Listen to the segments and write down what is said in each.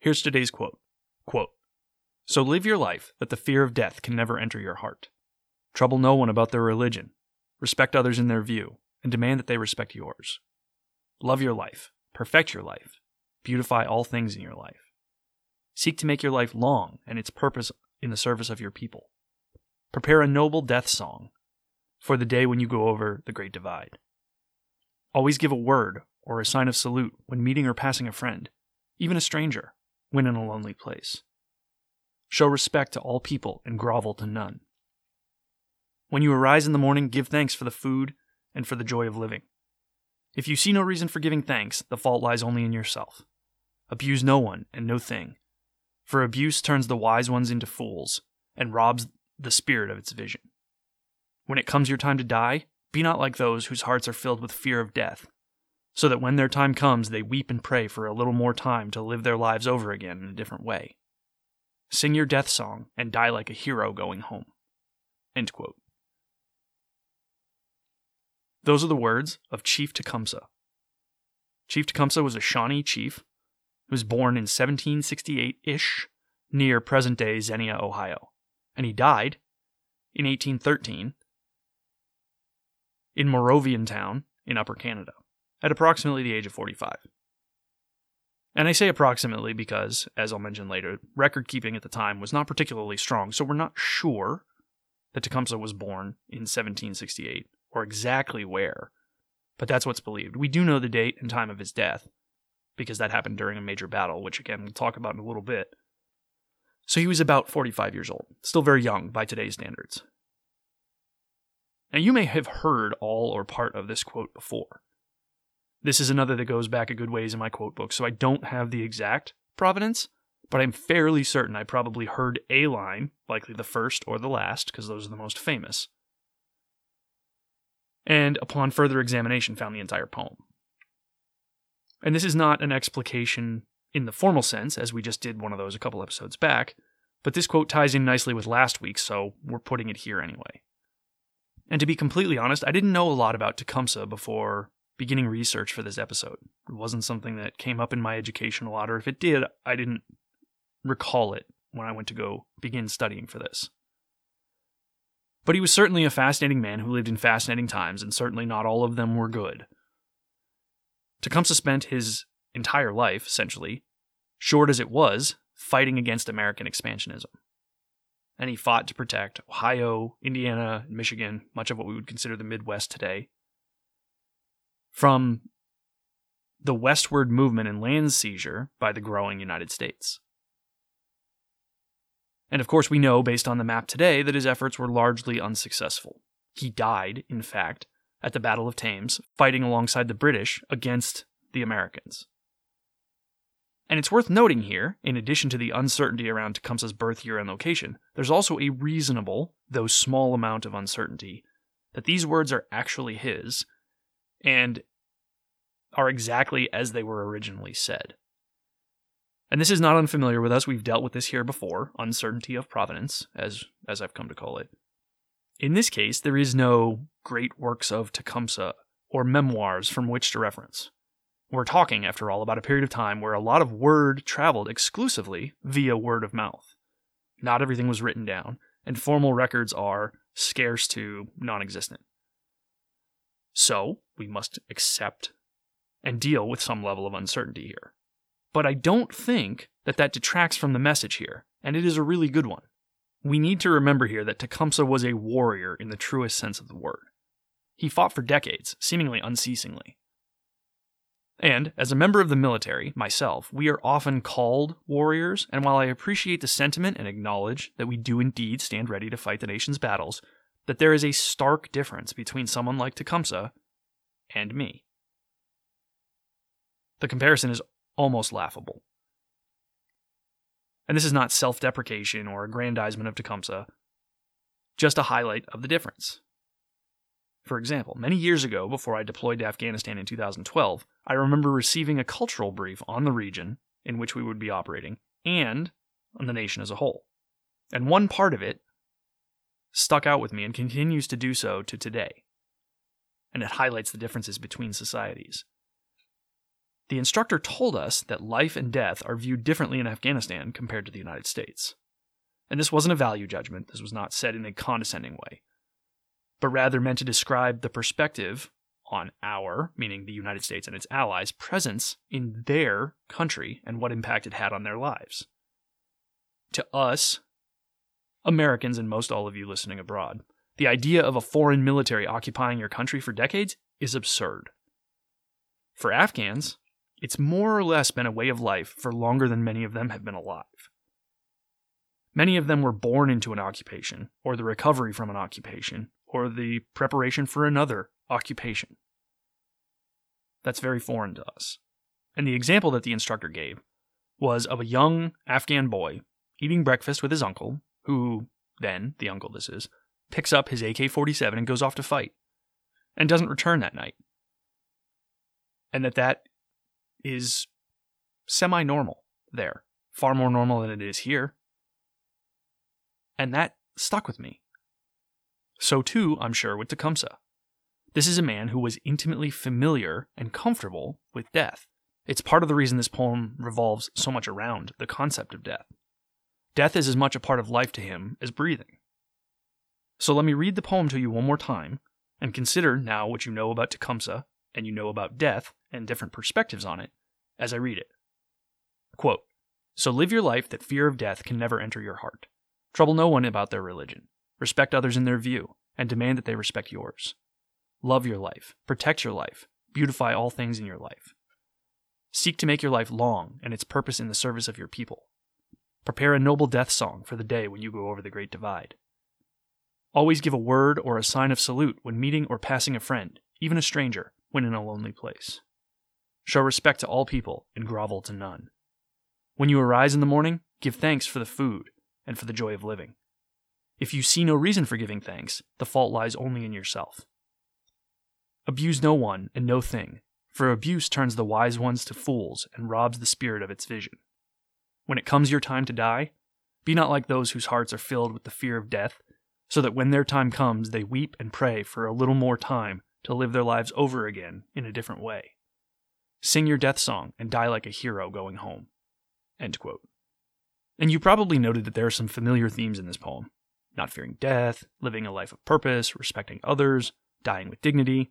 Here's today's quote. Quote, So live your life that the fear of death can never enter your heart. Trouble no one about their religion. Respect others in their view, and demand that they respect yours. Love your life. Perfect your life. Beautify all things in your life. Seek to make your life long and its purpose in the service of your people. Prepare a noble death song for the day when you go over the great divide. Always give a word or a sign of salute when meeting or passing a friend, even a stranger, when in a lonely place. Show respect to all people and grovel to none. When you arise in the morning, give thanks for the food and for the joy of living. If you see no reason for giving thanks, the fault lies only in yourself. Abuse no one and no thing, for abuse turns the wise ones into fools and robs the spirit of its vision. When it comes your time to die, be not like those whose hearts are filled with fear of death, so that when their time comes, they weep and pray for a little more time to live their lives over again in a different way. Sing your death song and die like a hero going home. Those are the words of Chief Tecumseh. Chief Tecumseh was a Shawnee chief who was born in 1768 ish near present day Xenia, Ohio, and he died in 1813 in Moravian Town in Upper Canada at approximately the age of 45. And I say approximately because, as I'll mention later, record keeping at the time was not particularly strong, so we're not sure that Tecumseh was born in 1768 or exactly where, but that's what's believed. We do know the date and time of his death because that happened during a major battle, which again we'll talk about in a little bit. So he was about 45 years old, still very young by today's standards. Now, you may have heard all or part of this quote before. This is another that goes back a good ways in my quote book, so I don't have the exact provenance, but I'm fairly certain I probably heard a line, likely the first or the last, because those are the most famous. And upon further examination, found the entire poem. And this is not an explication in the formal sense, as we just did one of those a couple episodes back, but this quote ties in nicely with last week, so we're putting it here anyway. And to be completely honest, I didn't know a lot about Tecumseh before beginning research for this episode. It wasn't something that came up in my education a lot, or if it did, I didn't recall it when I went to go begin studying for this. But he was certainly a fascinating man who lived in fascinating times, and certainly not all of them were good. Tecumseh spent his entire life, essentially, short as it was, fighting against American expansionism. And he fought to protect Ohio, Indiana, and Michigan, much of what we would consider the Midwest today, from the westward movement and land seizure by the growing United States. And of course, we know, based on the map today, that his efforts were largely unsuccessful. He died, in fact, at the Battle of Thames, fighting alongside the British against the Americans. And it's worth noting here, in addition to the uncertainty around Tecumseh's birth year and location, there's also a reasonable, though small amount of uncertainty, that these words are actually his and are exactly as they were originally said. And this is not unfamiliar with us. We've dealt with this here before, uncertainty of provenance, as as I've come to call it. In this case, there is no great works of Tecumseh or memoirs from which to reference. We're talking, after all, about a period of time where a lot of word traveled exclusively via word of mouth. Not everything was written down, and formal records are scarce to non existent. So, we must accept and deal with some level of uncertainty here. But I don't think that that detracts from the message here, and it is a really good one. We need to remember here that Tecumseh was a warrior in the truest sense of the word. He fought for decades, seemingly unceasingly. And, as a member of the military, myself, we are often called warriors, and while I appreciate the sentiment and acknowledge that we do indeed stand ready to fight the nation's battles, that there is a stark difference between someone like Tecumseh and me. The comparison is almost laughable. And this is not self deprecation or aggrandizement of Tecumseh, just a highlight of the difference. For example, many years ago, before I deployed to Afghanistan in 2012, I remember receiving a cultural brief on the region in which we would be operating and on the nation as a whole. And one part of it stuck out with me and continues to do so to today. And it highlights the differences between societies. The instructor told us that life and death are viewed differently in Afghanistan compared to the United States. And this wasn't a value judgment, this was not said in a condescending way, but rather meant to describe the perspective on our, meaning the United States and its allies, presence in their country and what impact it had on their lives. To us, Americans, and most all of you listening abroad, the idea of a foreign military occupying your country for decades is absurd. For Afghans, it's more or less been a way of life for longer than many of them have been alive. Many of them were born into an occupation, or the recovery from an occupation, or the preparation for another occupation. That's very foreign to us. And the example that the instructor gave was of a young Afghan boy eating breakfast with his uncle, who then, the uncle this is, picks up his AK 47 and goes off to fight, and doesn't return that night. And that that is semi normal there, far more normal than it is here. And that stuck with me. So, too, I'm sure, with Tecumseh. This is a man who was intimately familiar and comfortable with death. It's part of the reason this poem revolves so much around the concept of death. Death is as much a part of life to him as breathing. So let me read the poem to you one more time and consider now what you know about Tecumseh and you know about death and different perspectives on it as I read it. Quote, so live your life that fear of death can never enter your heart. Trouble no one about their religion. Respect others in their view, and demand that they respect yours. Love your life, protect your life, beautify all things in your life. Seek to make your life long and its purpose in the service of your people. Prepare a noble death song for the day when you go over the great divide. Always give a word or a sign of salute when meeting or passing a friend, even a stranger, when in a lonely place. Show respect to all people and grovel to none. When you arise in the morning, give thanks for the food and for the joy of living. If you see no reason for giving thanks, the fault lies only in yourself. Abuse no one and no thing, for abuse turns the wise ones to fools and robs the spirit of its vision. When it comes your time to die, be not like those whose hearts are filled with the fear of death, so that when their time comes, they weep and pray for a little more time to live their lives over again in a different way. Sing your death song and die like a hero going home. And you probably noted that there are some familiar themes in this poem not fearing death, living a life of purpose, respecting others, dying with dignity.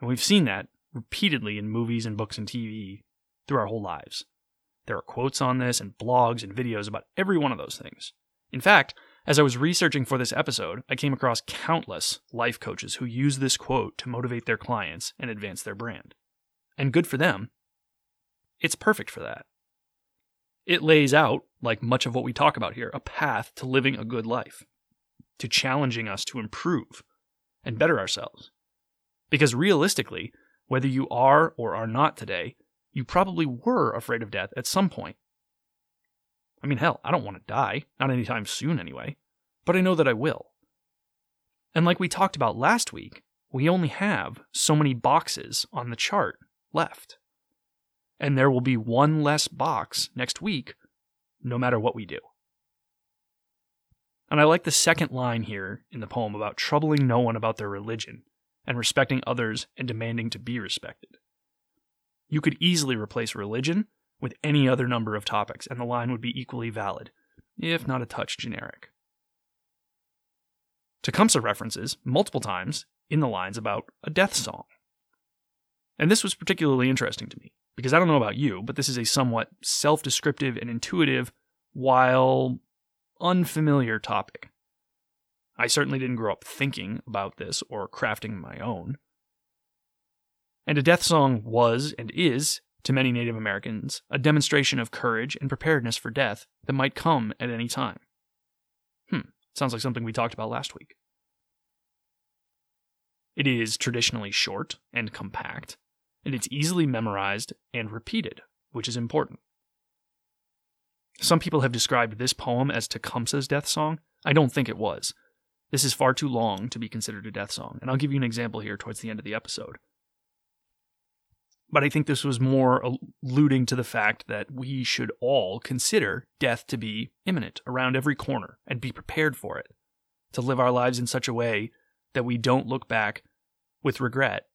And we've seen that repeatedly in movies and books and TV through our whole lives. There are quotes on this and blogs and videos about every one of those things. In fact, as I was researching for this episode, I came across countless life coaches who use this quote to motivate their clients and advance their brand. And good for them. It's perfect for that. It lays out, like much of what we talk about here, a path to living a good life, to challenging us to improve and better ourselves. Because realistically, whether you are or are not today, you probably were afraid of death at some point. I mean, hell, I don't want to die, not anytime soon anyway, but I know that I will. And like we talked about last week, we only have so many boxes on the chart left. And there will be one less box next week, no matter what we do. And I like the second line here in the poem about troubling no one about their religion and respecting others and demanding to be respected. You could easily replace religion with any other number of topics, and the line would be equally valid, if not a touch generic. Tecumseh references multiple times in the lines about a death song. And this was particularly interesting to me, because I don't know about you, but this is a somewhat self descriptive and intuitive, while unfamiliar topic. I certainly didn't grow up thinking about this or crafting my own. And a death song was and is, to many Native Americans, a demonstration of courage and preparedness for death that might come at any time. Hmm, sounds like something we talked about last week. It is traditionally short and compact, and it's easily memorized and repeated, which is important. Some people have described this poem as Tecumseh's death song. I don't think it was. This is far too long to be considered a death song, and I'll give you an example here towards the end of the episode. But I think this was more alluding to the fact that we should all consider death to be imminent around every corner and be prepared for it, to live our lives in such a way that we don't look back with regret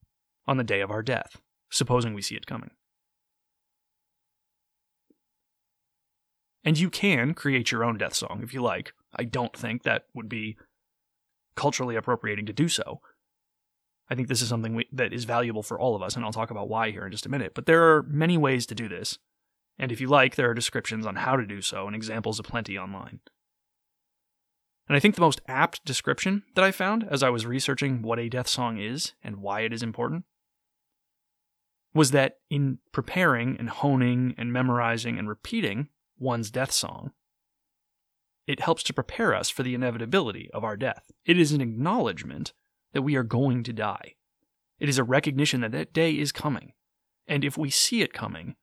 on the day of our death, supposing we see it coming. And you can create your own death song if you like. I don't think that would be culturally appropriating to do so. I think this is something we, that is valuable for all of us, and I'll talk about why here in just a minute. But there are many ways to do this, and if you like, there are descriptions on how to do so and examples aplenty online. And I think the most apt description that I found as I was researching what a death song is and why it is important was that in preparing and honing and memorizing and repeating one's death song, it helps to prepare us for the inevitability of our death. It is an acknowledgement that we are going to die. It is a recognition that that day is coming. And if we see it coming,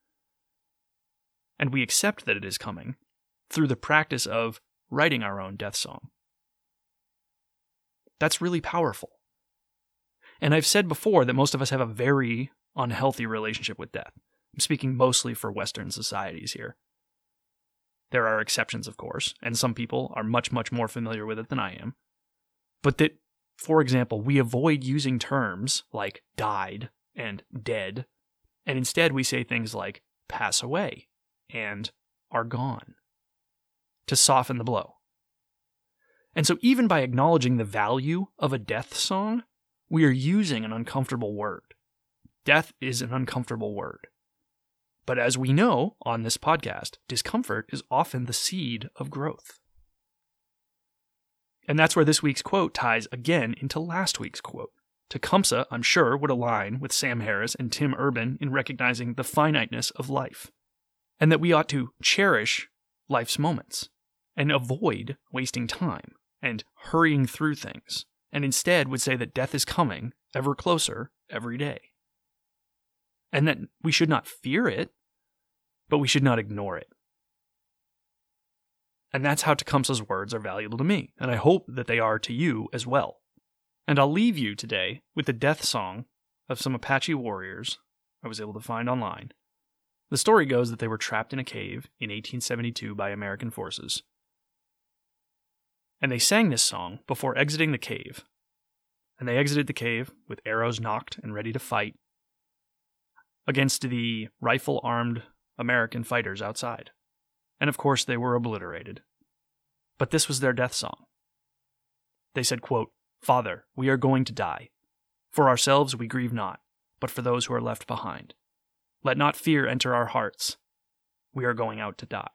and we accept that it is coming through the practice of writing our own death song, that's really powerful. And I've said before that most of us have a very unhealthy relationship with death. I'm speaking mostly for Western societies here. There are exceptions, of course, and some people are much, much more familiar with it than I am. But that for example, we avoid using terms like died and dead, and instead we say things like pass away and are gone to soften the blow. And so, even by acknowledging the value of a death song, we are using an uncomfortable word. Death is an uncomfortable word. But as we know on this podcast, discomfort is often the seed of growth. And that's where this week's quote ties again into last week's quote. Tecumseh, I'm sure, would align with Sam Harris and Tim Urban in recognizing the finiteness of life, and that we ought to cherish life's moments and avoid wasting time and hurrying through things, and instead would say that death is coming ever closer every day. And that we should not fear it, but we should not ignore it. And that's how Tecumseh's words are valuable to me, and I hope that they are to you as well. And I'll leave you today with the death song of some Apache warriors I was able to find online. The story goes that they were trapped in a cave in 1872 by American forces. And they sang this song before exiting the cave. And they exited the cave with arrows nocked and ready to fight against the rifle armed American fighters outside and of course they were obliterated. But this was their death song. They said, quote, Father, we are going to die. For ourselves we grieve not, but for those who are left behind. Let not fear enter our hearts. We are going out to die.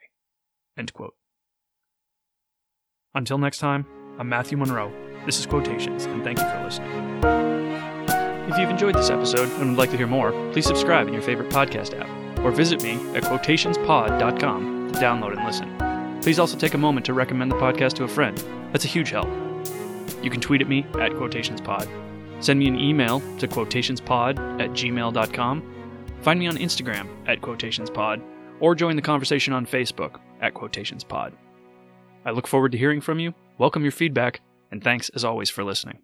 Until next time, I'm Matthew Monroe. This is Quotations, and thank you for listening. If you've enjoyed this episode and would like to hear more, please subscribe in your favorite podcast app or visit me at quotationspod.com to download and listen. Please also take a moment to recommend the podcast to a friend. That's a huge help. You can tweet at me at quotationspod, send me an email to quotationspod at gmail.com, find me on Instagram at quotationspod, or join the conversation on Facebook at quotationspod. I look forward to hearing from you, welcome your feedback, and thanks as always for listening.